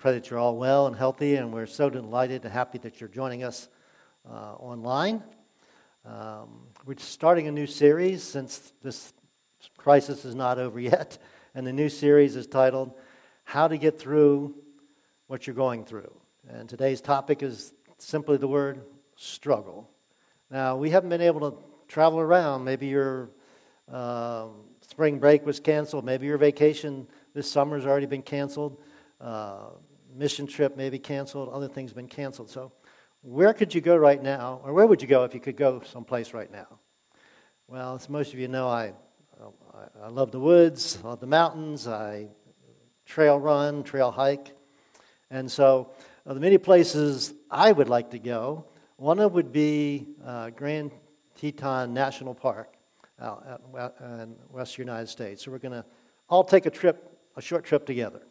pray that you're all well and healthy, and we're so delighted and happy that you're joining us uh, online. Um, we're starting a new series since this crisis is not over yet, and the new series is titled How to Get Through What You're Going Through. And today's topic is simply the word struggle. Now, we haven't been able to travel around. Maybe your uh, spring break was canceled, maybe your vacation this summer's already been canceled. Uh, mission trip maybe canceled. Other things been canceled. So, where could you go right now, or where would you go if you could go someplace right now? Well, as most of you know, I I love the woods, I love the mountains. I trail run, trail hike, and so of the many places I would like to go, one of would be uh, Grand Teton National Park out in western United States. So we're going to all take a trip, a short trip together.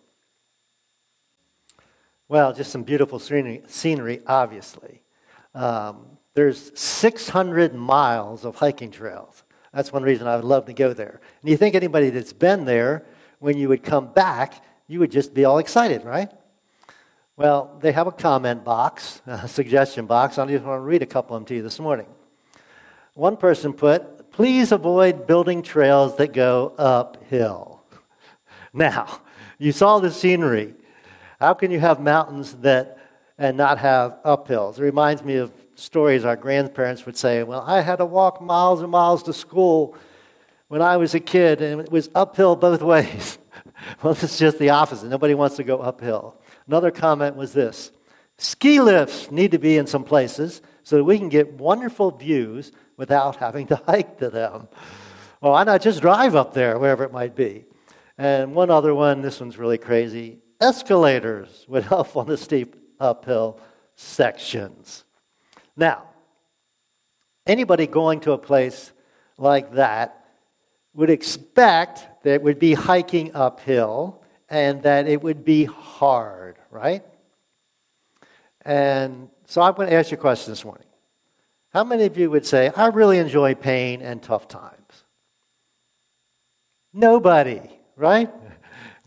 Well, just some beautiful scenery, scenery obviously. Um, there's 600 miles of hiking trails. That's one reason I would love to go there. And you think anybody that's been there, when you would come back, you would just be all excited, right? Well, they have a comment box, a suggestion box. I just want to read a couple of them to you this morning. One person put, please avoid building trails that go uphill. Now, you saw the scenery. How can you have mountains that and not have uphills? It reminds me of stories our grandparents would say. Well, I had to walk miles and miles to school when I was a kid, and it was uphill both ways. well, it's just the opposite. Nobody wants to go uphill. Another comment was this ski lifts need to be in some places so that we can get wonderful views without having to hike to them. Well, why not just drive up there, wherever it might be? And one other one, this one's really crazy escalators would help on the steep uphill sections. Now, anybody going to a place like that would expect that it would be hiking uphill and that it would be hard, right? And so I'm going to ask you a question this morning. How many of you would say, I really enjoy pain and tough times? Nobody, right?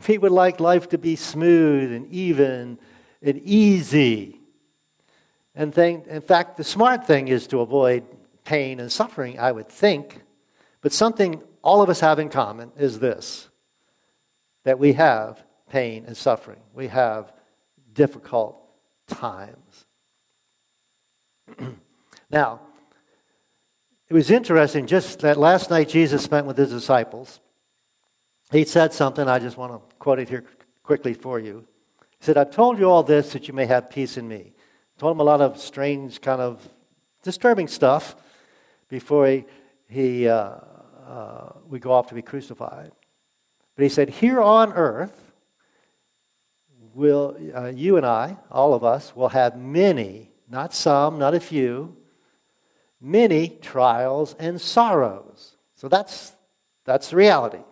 We would like life to be smooth and even and easy. And thing, in fact, the smart thing is to avoid pain and suffering, I would think. But something all of us have in common is this that we have pain and suffering. We have difficult times. now, it was interesting just that last night Jesus spent with his disciples he said something, I just want to quote it here quickly for you. He said, I've told you all this that you may have peace in me. Told him a lot of strange, kind of disturbing stuff before he, he uh, uh, we go off to be crucified. But he said, Here on earth, will uh, you and I, all of us, will have many, not some, not a few, many trials and sorrows. So that's, that's reality.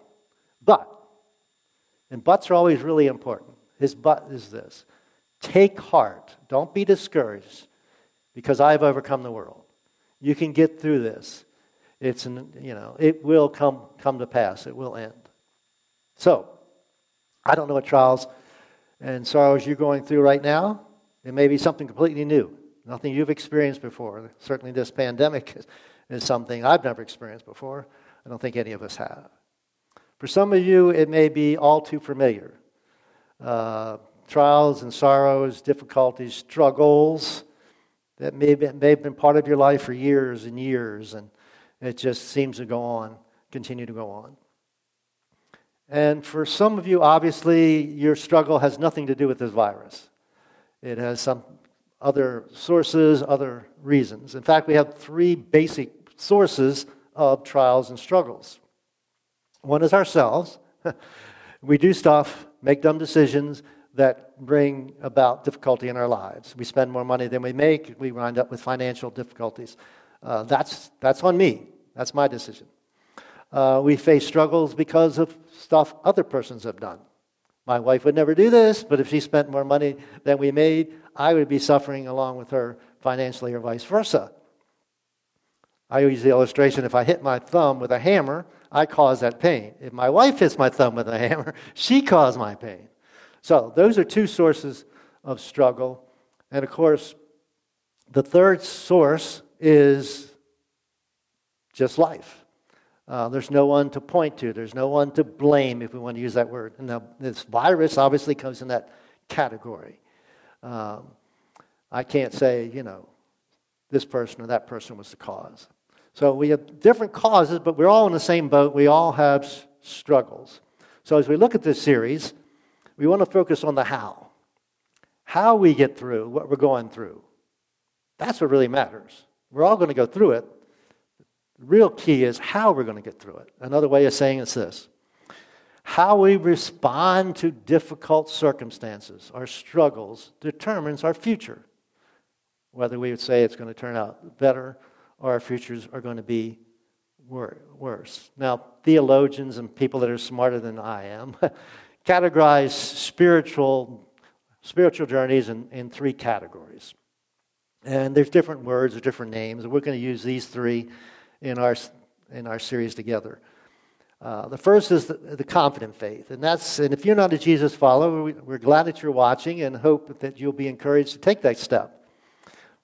And buts are always really important. His but is this take heart. Don't be discouraged because I've overcome the world. You can get through this. It's you know, it will come, come to pass. It will end. So, I don't know what trials and sorrows you're going through right now. It may be something completely new, nothing you've experienced before. Certainly, this pandemic is, is something I've never experienced before. I don't think any of us have. For some of you, it may be all too familiar. Uh, trials and sorrows, difficulties, struggles that may, may have been part of your life for years and years, and it just seems to go on, continue to go on. And for some of you, obviously, your struggle has nothing to do with this virus. It has some other sources, other reasons. In fact, we have three basic sources of trials and struggles. One is ourselves. we do stuff, make dumb decisions that bring about difficulty in our lives. We spend more money than we make, we wind up with financial difficulties. Uh, that's, that's on me. That's my decision. Uh, we face struggles because of stuff other persons have done. My wife would never do this, but if she spent more money than we made, I would be suffering along with her financially or vice versa. I use the illustration if I hit my thumb with a hammer, I cause that pain. If my wife hits my thumb with a hammer, she caused my pain. So, those are two sources of struggle. And of course, the third source is just life. Uh, there's no one to point to. There's no one to blame, if we want to use that word. And now, this virus obviously comes in that category. Um, I can't say, you know, this person or that person was the cause. So we have different causes, but we're all in the same boat. We all have s- struggles. So as we look at this series, we want to focus on the how. How we get through what we're going through. That's what really matters. We're all going to go through it. The real key is how we're going to get through it. Another way of saying it's this how we respond to difficult circumstances, our struggles, determines our future. Whether we would say it's going to turn out better or our futures are going to be worse. Now, theologians and people that are smarter than I am categorize spiritual, spiritual journeys in, in three categories. And there's different words or different names. and We're going to use these three in our, in our series together. Uh, the first is the, the, confident faith, and that's and if you're not a Jesus follower, we, we're glad that you're watching and hope that you'll be encouraged to take that step.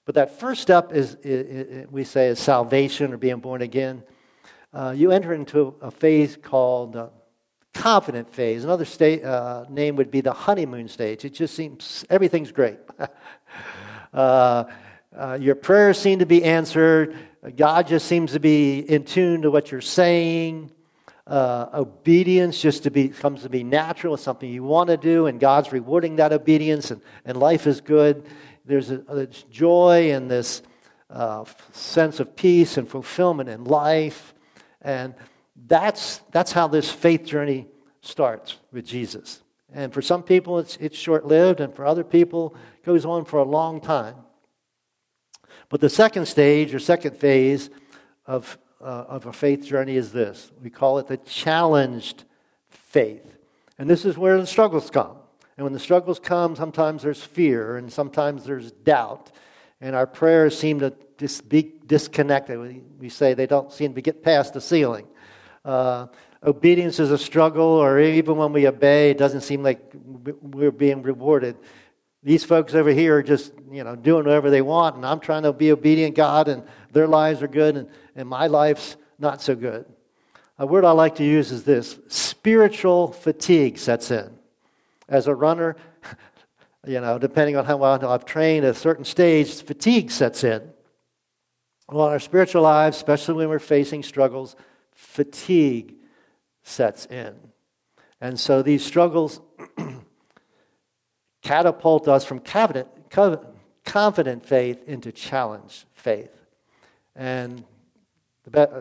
But that first step is, is, is we say is salvation or being born again. Uh, you enter into a phase called uh, confident phase. Another state, uh, name would be the honeymoon stage. It just seems everything's great. Uh, uh, your prayers seem to be answered. God just seems to be in tune to what you're saying. Uh, obedience just to be comes to be natural. It's something you want to do, and God's rewarding that obedience, and, and life is good. There's a, a joy and this uh, sense of peace and fulfillment in life, and that's that's how this faith journey starts with Jesus. And for some people, it's it's short lived, and for other people, it goes on for a long time. But the second stage or second phase of, uh, of a faith journey is this we call it the challenged faith. And this is where the struggles come. And when the struggles come, sometimes there's fear and sometimes there's doubt. And our prayers seem to dis- be disconnected. We, we say they don't seem to get past the ceiling. Uh, obedience is a struggle, or even when we obey, it doesn't seem like we're being rewarded. These folks over here are just, you know, doing whatever they want, and I'm trying to be obedient God, and their lives are good, and, and my life's not so good. A word I like to use is this spiritual fatigue sets in. As a runner, you know, depending on how well I've trained at a certain stage, fatigue sets in. Well, in our spiritual lives, especially when we're facing struggles, fatigue sets in. And so these struggles catapult us from confident, confident faith into challenge faith. And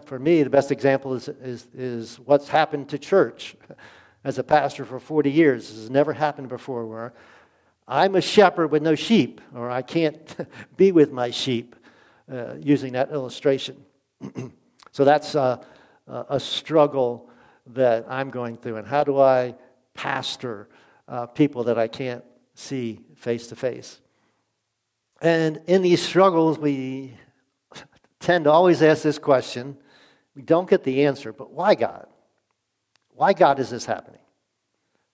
for me, the best example is, is, is what's happened to church. As a pastor for 40 years, this has never happened before where I'm a shepherd with no sheep, or I can't be with my sheep, uh, using that illustration. so that's a, a, struggle that I'm going through. And how do I pastor uh, people that I can't see face to face. And in these struggles, we tend to always ask this question. We don't get the answer, but why God? Why God is this happening?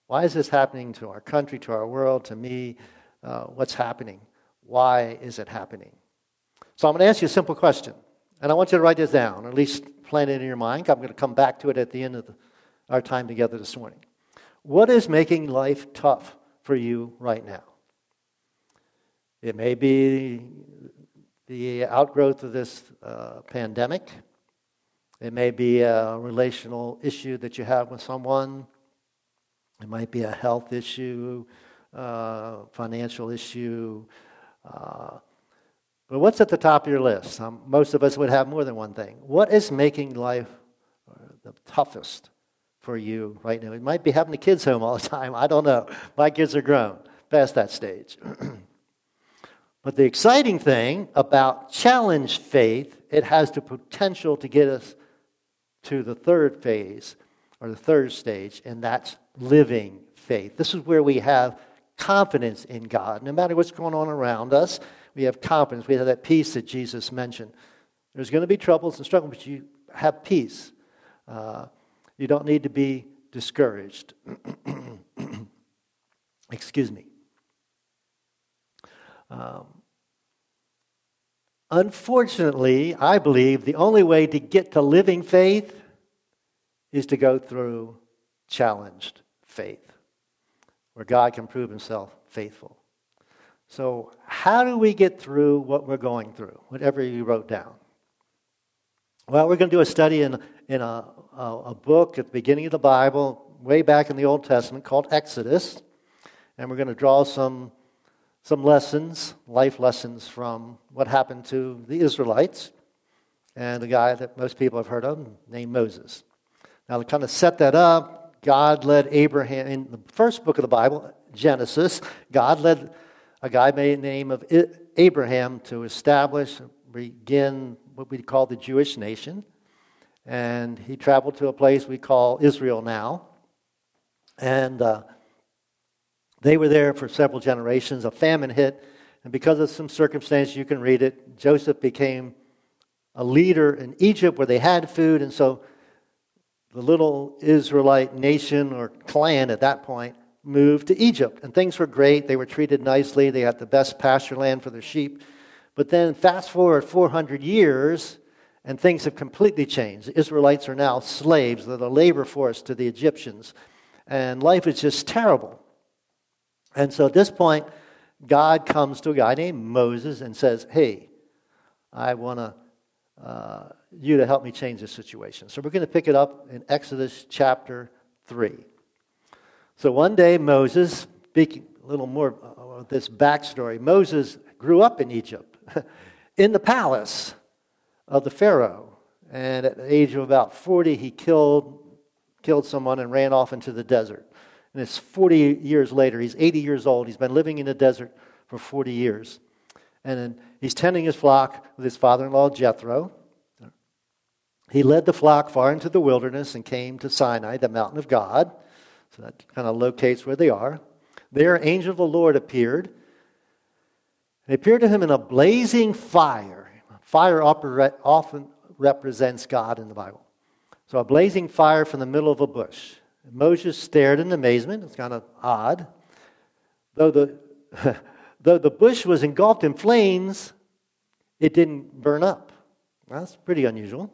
Why is this happening to our country, to our world, to me? Uh, what's happening? Why is it happening? So I'm going to ask you a simple question, and I want you to write this down, or at least plan it in your mind. I'm going to come back to it at the end of the, our time together this morning. What is making life tough for you right now. It may be the outgrowth of this uh, pandemic. It may be a relational issue that you have with someone. It might be a health issue, uh, financial issue. Uh, but what's at the top of your list? Um, most of us would have more than one thing. What is making life the toughest for you right now. It might be having the kids home all the time. I don't know. My kids are grown, past that stage. but the exciting thing about challenge faith, it has the potential to get us to the third phase or the third stage, and that's living faith. This is where we have confidence in God. No matter what's going on around us, we have confidence. We have that peace that Jesus mentioned. There's going to be troubles and struggles, but you have peace. Uh, you don't need to be discouraged. Excuse me. Um, unfortunately, I believe the only way to get to living faith is to go through challenged faith, where God can prove himself faithful. So, how do we get through what we're going through, whatever you wrote down? Well, we're going to do a study in, in a, a, a book at the beginning of the Bible, way back in the Old Testament, called Exodus. And we're going to draw some, some lessons, life lessons from what happened to the Israelites and a guy that most people have heard of named Moses. Now, to kind of set that up, God led Abraham, in the first book of the Bible, Genesis, God led a guy by the name of Abraham to establish, begin what we call the Jewish nation. And he traveled to a place we call Israel now. And uh, they were there for several generations. A famine hit, and because of some circumstance, you can read it, Joseph became a leader in Egypt where they had food, and so the little Israelite nation or clan at that point moved to Egypt. And things were great. They were treated nicely. They had the best pasture land for their sheep. But then, fast forward 400 years, and things have completely changed. The Israelites are now slaves, they're the labor force to the Egyptians. And life is just terrible. And so at this point, God comes to a guy named Moses and says, Hey, I want. Uh, you to help me change this situation. So we're going to pick it up in Exodus chapter 3. So one day, Moses, speaking a little more of this backstory, Moses grew up in Egypt, in the palace of the Pharaoh. And at the age of about 40, he killed, killed someone and ran off into the desert. And it's 40 years later. He's 80 years old. He's been living in the desert for 40 years. And he's tending his flock with his father in law, Jethro. He led the flock far into the wilderness and came to Sinai, the mountain of God. So that kind of locates where they are. There, an angel of the Lord appeared. He appeared to him in a blazing fire. Fire often represents God in the Bible. So, a blazing fire from the middle of a bush. Moses stared in amazement. It's kind of odd. Though the, though the bush was engulfed in flames, it didn't burn up. That's pretty unusual.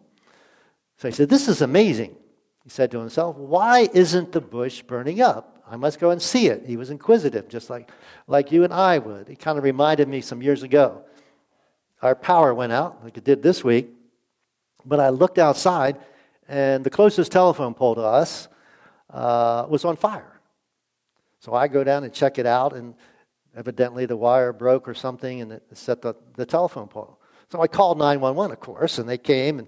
So he said, This is amazing. He said to himself, Why isn't the bush burning up? I must go and see it. He was inquisitive, just like, like you and I would. It kind of reminded me some years ago. Our power went out, like it did this week, but I looked outside, and the closest telephone pole to us uh, was on fire. So I go down and check it out, and evidently the wire broke or something, and it set the, the telephone pole. So I called 911, of course, and they came and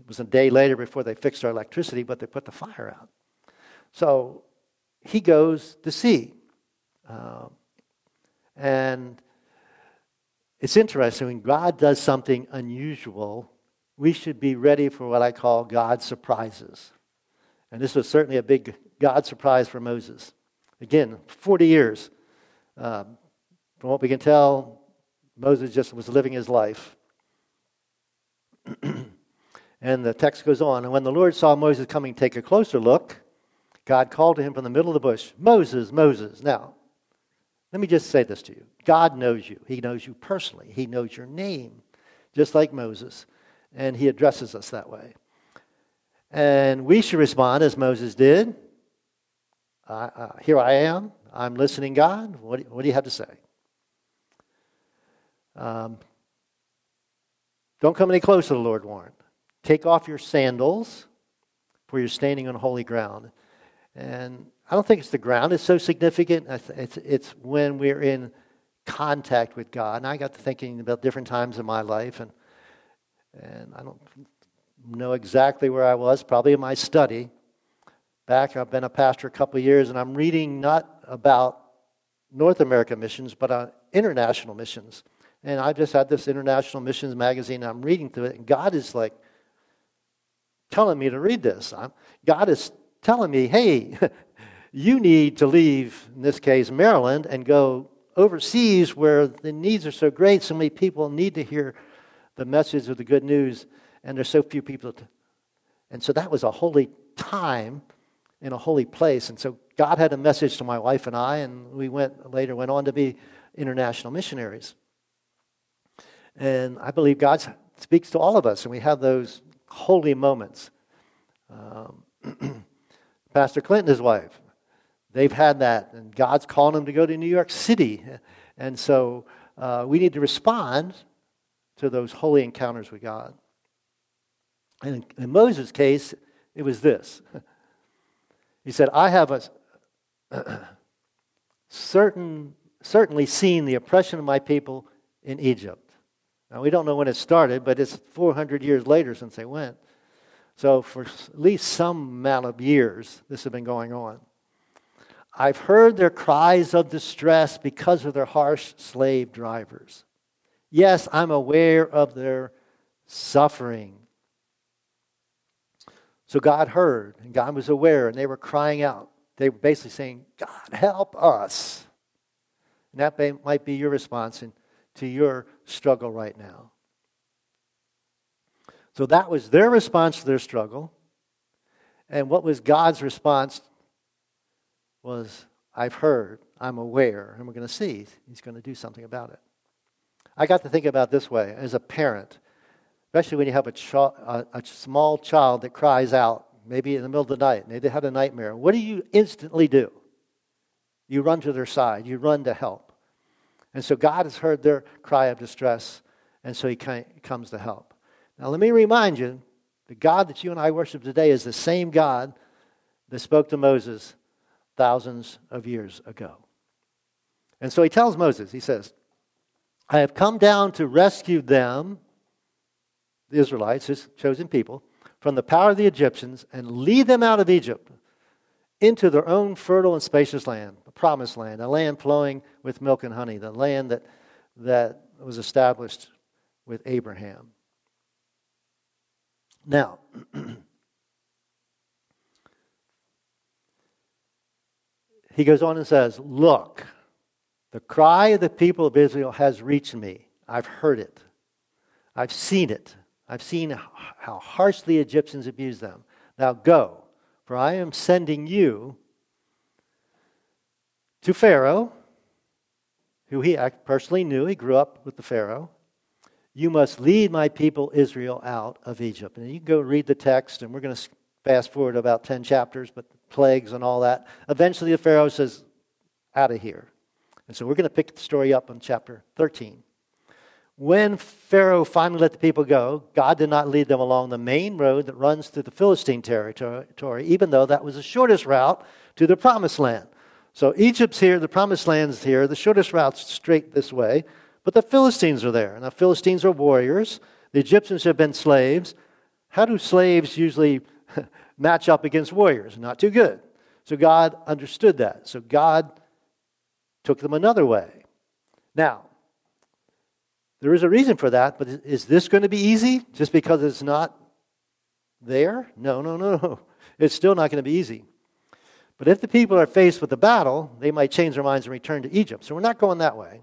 it was a day later before they fixed our electricity, but they put the fire out. So he goes to see. Um, and it's interesting when God does something unusual, we should be ready for what I call God's surprises. And this was certainly a big God surprise for Moses. Again, 40 years. Um, from what we can tell, Moses just was living his life. And the text goes on. And when the Lord saw Moses coming, take a closer look, God called to him from the middle of the bush, Moses, Moses. Now, let me just say this to you God knows you. He knows you personally, He knows your name, just like Moses. And He addresses us that way. And we should respond as Moses did. Uh, uh, here I am. I'm listening, God. What, what do you have to say? Um, don't come any closer, the Lord warned. Take off your sandals, for you're standing on holy ground. And I don't think it's the ground it's so significant. It's, it's when we're in contact with God. And I got to thinking about different times in my life, and, and I don't know exactly where I was, probably in my study. Back, I've been a pastor a couple years, and I'm reading not about North America missions, but on international missions. And I just had this international missions magazine. and I'm reading through it, and God is like telling me to read this. I'm, God is telling me, hey, you need to leave, in this case, Maryland, and go overseas where the needs are so great. So many people need to hear the message of the good news, and there's so few people. To, and so that was a holy time in a holy place. And so God had a message to my wife and I, and we went later went on to be international missionaries. And I believe God speaks to all of us, and we have those holy moments. Um, Pastor Clinton, his wife, they've had that, and God's calling them to go to New York City. And so uh, we need to respond to those holy encounters with God. And in, Moses' case, it was this. He said, I have a certain, certainly seen the oppression of my people in Egypt. Now, we don't know when it started, but it's 400 years later since they went. So, for at least some amount of years, this has been going on. I've heard their cries of distress because of their harsh slave drivers. Yes, I'm aware of their suffering. So God heard, and God was aware, and they were crying out. They were basically saying, God, help us. And that might be your response in, to your struggle right now. So that was their response to their struggle. And what was God's response was, I've heard, I'm aware, and we're going to see. He's going to do something about it. I got to think about this way as a parent, especially when you have a, ch- a, a small child that cries out, maybe in the middle of the night, maybe they had a nightmare. What do you instantly do? You run to their side, you run to help. And so God has heard their cry of distress, and so He comes to help. Now, let me remind you the God that you and I worship today is the same God that spoke to Moses thousands of years ago. And so he tells Moses, he says, I have come down to rescue them, the Israelites, his chosen people, from the power of the Egyptians and lead them out of Egypt into their own fertile and spacious land, the promised land, a land flowing with milk and honey, the land that, that was established with Abraham. Now, he goes on and says, Look, the cry of the people of Israel has reached me. I've heard it. I've seen it. I've seen how harshly Egyptians abuse them. Now go, for I am sending you to Pharaoh, who he personally knew. He grew up with the Pharaoh. You must lead my people Israel out of Egypt. And you can go read the text, and we're going to fast forward about 10 chapters, but plagues and all that. Eventually, the Pharaoh says, Out of here. And so we're going to pick the story up in chapter 13. When Pharaoh finally let the people go, God did not lead them along the main road that runs through the Philistine territory, even though that was the shortest route to the promised land. So Egypt's here, the promised land's here, the shortest route's straight this way, but the Philistines are there. The Philistines are warriors. The Egyptians have been slaves. How do slaves usually match up against warriors? Not too good. So God understood that. So God took them another way. Now, there is a reason for that, but is this going to be easy just because it's not there? No, no, no. no. It's still not going to be easy. But if the people are faced with a battle, they might change their minds and return to Egypt. So we're not going that way.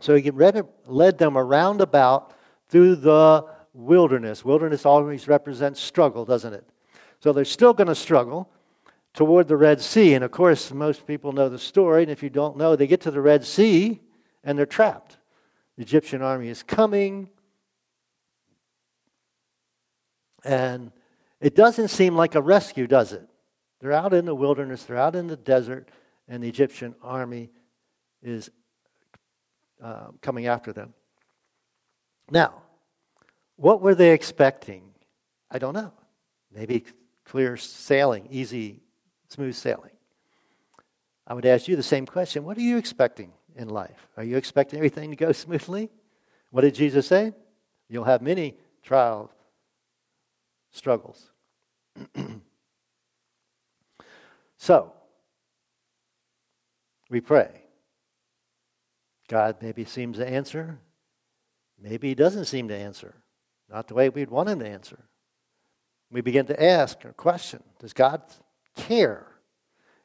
So he led them around about through the wilderness. Wilderness always represents struggle, doesn't it? So they're still going to struggle toward the Red Sea. And of course, most people know the story. And if you don't know, they get to the Red Sea and they're trapped. Egyptian army is coming. And it doesn't seem like a rescue, does it? They're out in the wilderness, they're out in the desert, and the Egyptian army is uh, coming after them. Now, what were they expecting? I don't know. Maybe clear sailing, easy smooth sailing. I would ask you the same question. What are you expecting in life? Are you expecting everything to go smoothly? What did Jesus say? You'll have many trials, struggles. so, we pray. God maybe seems to answer. Maybe he doesn't seem to answer. Not the way we'd want him to answer. We begin to ask or question Does God care.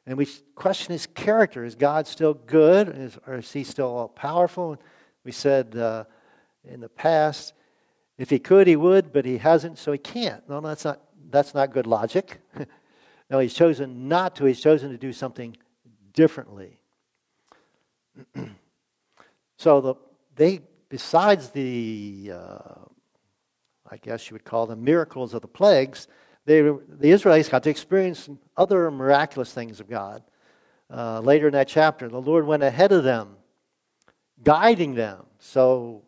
And we question his character. Is God still good? Is, or is he still all powerful? We said uh, in the past, if he could, he would, but he hasn't, so he can't. No, that's not, that's not good logic. No, he's chosen not to. He's chosen to do something differently. so the, they, besides the, uh, I guess you would call them miracles of the plagues, they, the Israelites got to experience other miraculous things of God. Uh, later in that chapter, the Lord went ahead of them, guiding them. So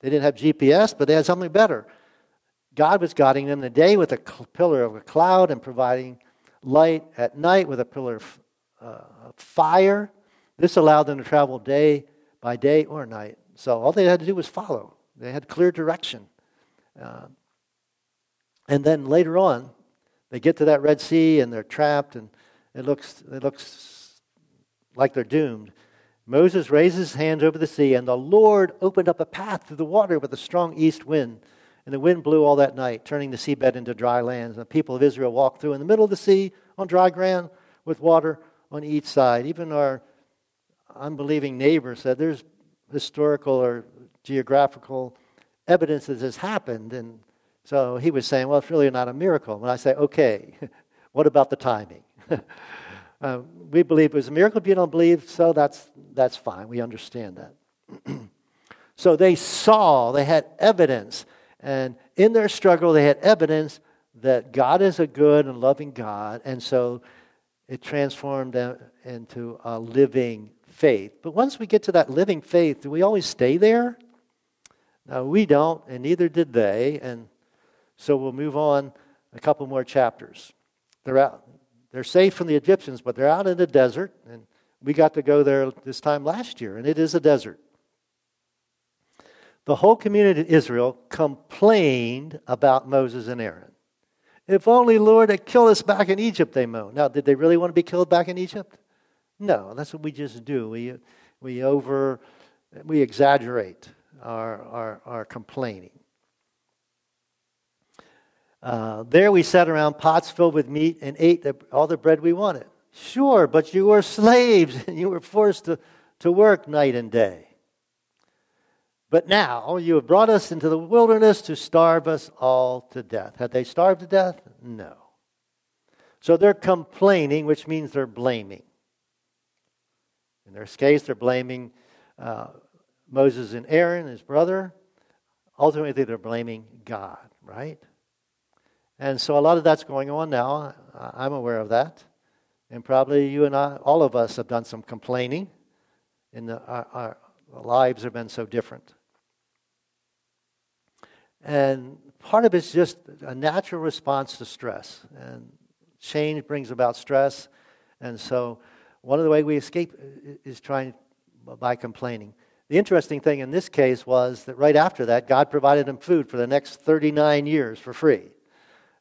they didn't have GPS, but they had something better. God was guiding them the day with a pillar of a cloud and providing light at night with a pillar of uh, fire. This allowed them to travel day by day or night. So all they had to do was follow. They had clear direction. Uh, and then later on, they get to that Red Sea and they're trapped, and it looks, it looks like they're doomed. Moses raised his hands over the sea, and the Lord opened up a path through the water with a strong east wind. And the wind blew all that night, turning the seabed into dry lands. And the people of Israel walked through in the middle of the sea on dry ground with water on each side. Even our unbelieving neighbor said there's historical or geographical evidence that this happened. And so he was saying, well, it's really not a miracle. And I say, okay, what about the timing? uh, we believe it was a miracle. If you don't believe so, that's, that's fine. We understand that. so they saw, they had evidence and in their struggle, they had evidence that God is a good and loving God. And so it transformed them into a living faith. But once we get to that living faith, do we always stay there? No, we don't, and neither did they. And so we'll move on a couple more chapters. They're out. They're safe from the Egyptians, but they're out in the desert, and we got to go there this time last year, and it is a desert the whole community of Israel complained about Moses and Aaron. If only Lord had killed us back in Egypt, they moaned. Now, did they really want to be killed back in Egypt? No, that's what we just do. We, we over, we exaggerate our, our, our complaining. Uh, there we sat around pots filled with meat and ate the, all the bread we wanted. Sure, but you were slaves and you were forced to, to work night and day. But now you have brought us into the wilderness to starve us all to death. Had they starved to death? No. So they're complaining, which means they're blaming. In their case, they're blaming uh, Moses and Aaron, his brother. Ultimately, they're blaming God, right? And so a lot of that's going on now. I'm aware of that. And probably you and I, all of us, have done some complaining and our, our lives have been so different. And part of it's just a natural response to stress. And change brings about stress. And so one of the ways we escape is trying by complaining. The interesting thing in this case was that right after that, God provided them food for the next 39 years for free,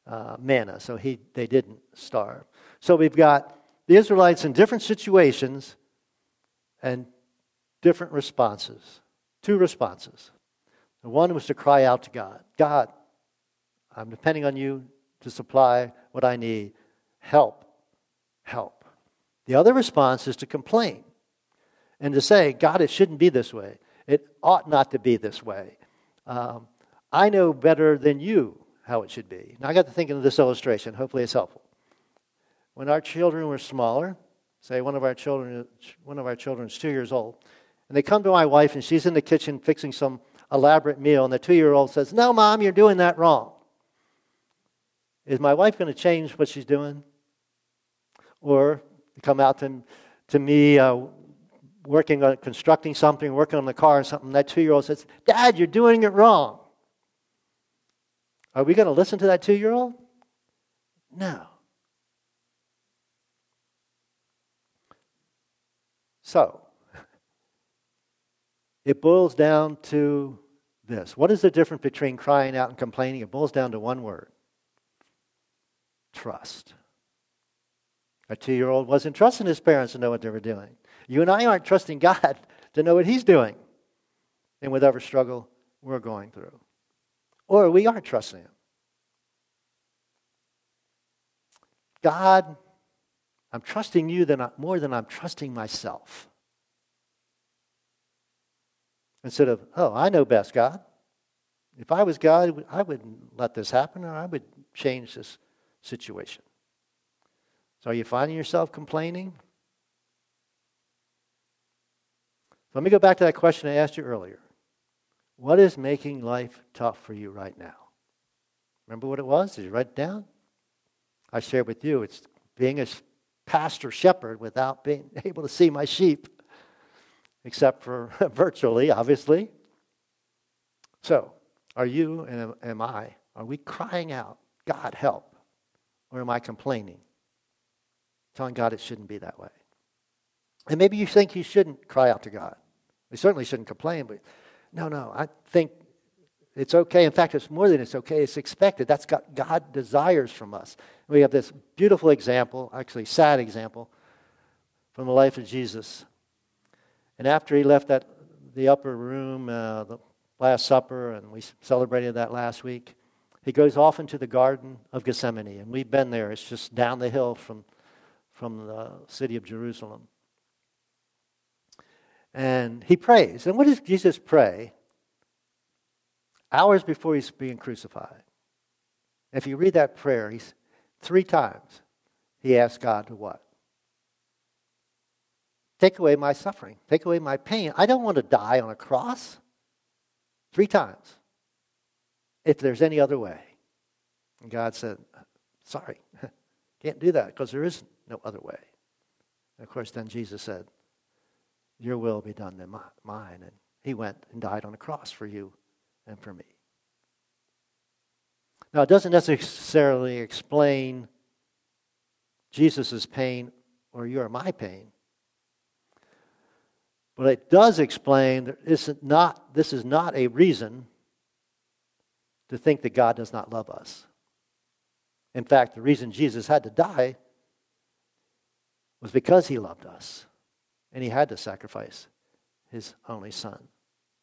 uh, manna, so he, they didn't starve. So we've got the Israelites in different situations and different responses. Two responses. The one was to cry out to God God, I'm depending on you to supply what I need. Help. Help. The other response is to complain and to say, God, it shouldn't be this way. It ought not to be this way. Um, I know better than you how it should be. Now, I got to thinking of this illustration. Hopefully, it's helpful. When our children were smaller, say one of our children, one of our children is two years old, and they come to my wife and she's in the kitchen fixing some elaborate meal, and the two year old says, No, mom, you're doing that wrong. Is my wife going to change what she's doing? Or come out to, to me uh, working on constructing something, working on the car or something, that two year old says, Dad, you're doing it wrong. Are we going to listen to that two year old? No. So, it boils down to this. What is the difference between crying out and complaining? It boils down to one word trust. A two year old wasn't trusting his parents to know what they were doing. You and I aren't trusting God to know what He's doing in whatever struggle we're going through. Or we are trusting Him. God, I'm trusting you than I, more than I'm trusting myself. Instead of, oh, I know best, God. If I was God, I wouldn't let this happen or I would change this situation. So are you finding yourself complaining? Let me go back to that question I asked you earlier. What is making life tough for you right now? Remember what it was? Did you write it down? I shared with you it's being a pastor shepherd without being able to see my sheep, except for virtually, obviously. So, are you and am I, are we crying out, God, help? Or am I complaining? Telling God it shouldn't be that way. And maybe you think you shouldn't cry out to God. We certainly shouldn't complain, but no, no, I think it's okay. In fact, it's more than it's okay, it's expected. That's what God desires from us. We have this beautiful example, actually, sad example, from the life of Jesus. And after he left that, the upper room, uh, the Last Supper, and we celebrated that last week, he goes off into the Garden of Gethsemane. And we've been there, it's just down the hill from, from the city of Jerusalem. And he prays. And what does Jesus pray? Hours before he's being crucified. If you read that prayer, he's three times he asks God to what? Take away my suffering. Take away my pain. I don't want to die on a cross. Three times. If there's any other way. And God said, Sorry, can't do that because there is no other way. And of course, then Jesus said, your will be done than mine. And he went and died on the cross for you and for me. Now, it doesn't necessarily explain Jesus' pain or your my pain. But it does explain that this is not, this is not a reason to think that God does not love us. In fact, the reason Jesus had to die was because he loved us and he had to sacrifice his only son.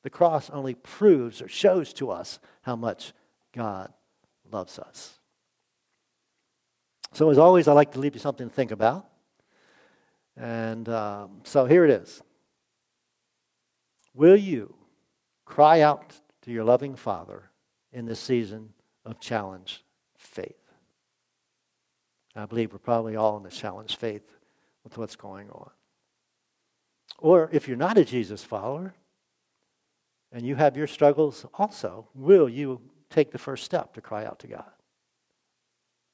The cross only proves or shows to us how much God loves us. So, as always, I like to leave you something to think about. And um, so here it is. Will you cry out to your loving Father in this season of challenge faith? I believe we're probably all in the challenge faith with what's going on. Or if you're not a Jesus follower and you have your struggles also, will you take the first step to cry out to God?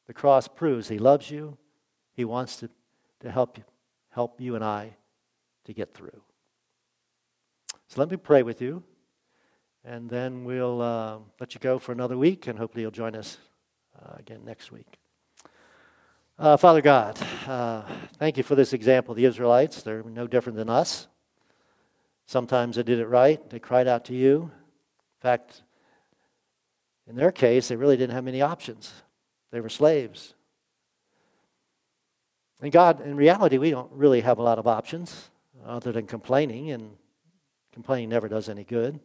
The cross proves He loves you, He wants to, to help, you, help you and I to get through. So let me pray with you, and then we'll uh, let you go for another week, and hopefully you'll join us uh, again next week. Uh, Father God, uh, thank you for this example. The Israelites, they're no different than us. Sometimes they did it right, they cried out to you. In fact, in their case, they really didn't have many options, they were slaves. And God, in reality, we don't really have a lot of options other than complaining, and complaining never does any good.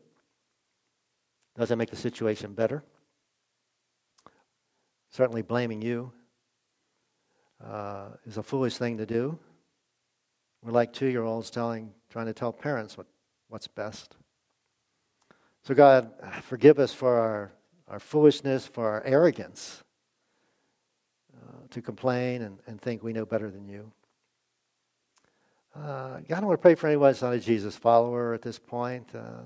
Doesn't make the situation better. Certainly blaming you uh, is a foolish thing to do. We're like two year olds telling, trying to tell parents what, what's best. So, God, forgive us for our, our foolishness, for our arrogance uh, to complain and, and think we know better than you. Uh, God, I want to pray for anyone that's not a Jesus follower at this point. Uh,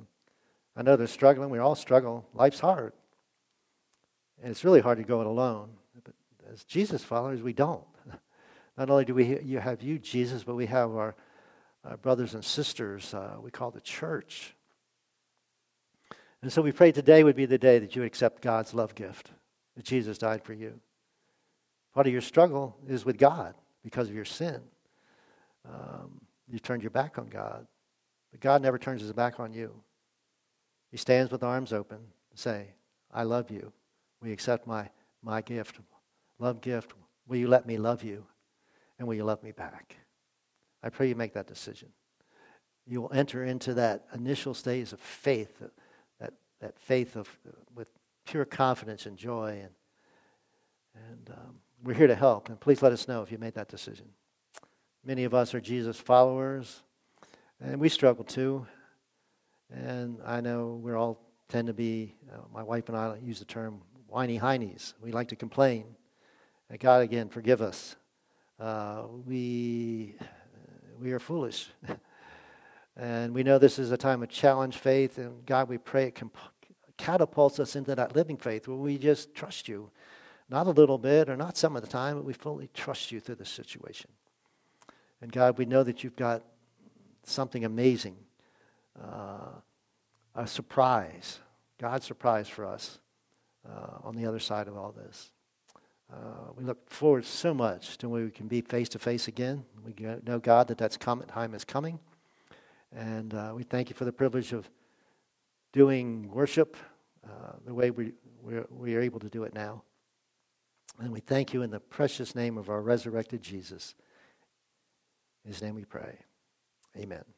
I know they're struggling. We all struggle. Life's hard. And it's really hard to go it alone. But as Jesus followers, we don't. Not only do we you have you, Jesus, but we have our, our brothers and sisters uh, we call the church. And so we pray today would be the day that you accept God's love gift, that Jesus died for you. Part of your struggle is with God because of your sin. Um, you turned your back on God. But God never turns his back on you. He stands with arms open and say, I love you. We accept my, my gift? Love gift. Will you let me love you? And will you love me back? I pray you make that decision. You will enter into that initial stage of faith, that, that faith of, with pure confidence and joy. And, and um, we're here to help. And please let us know if you made that decision. Many of us are Jesus followers, and we struggle too. And I know we all tend to be, uh, my wife and I use the term whiny heinies. We like to complain. And God, again, forgive us uh, we, we are foolish. and we know this is a time of challenge faith, and God, we pray it can catapults us into that living faith where we just trust you. Not a little bit or not some of the time, but we fully trust you through this situation. And God, we know that you've got something amazing, uh, a surprise, God's surprise for us uh, on the other side of all this. Uh, we look forward so much to when we can be face to face again. We know, God, that that time is coming. And uh, we thank you for the privilege of doing worship uh, the way we, we're, we are able to do it now. And we thank you in the precious name of our resurrected Jesus. In his name we pray. Amen.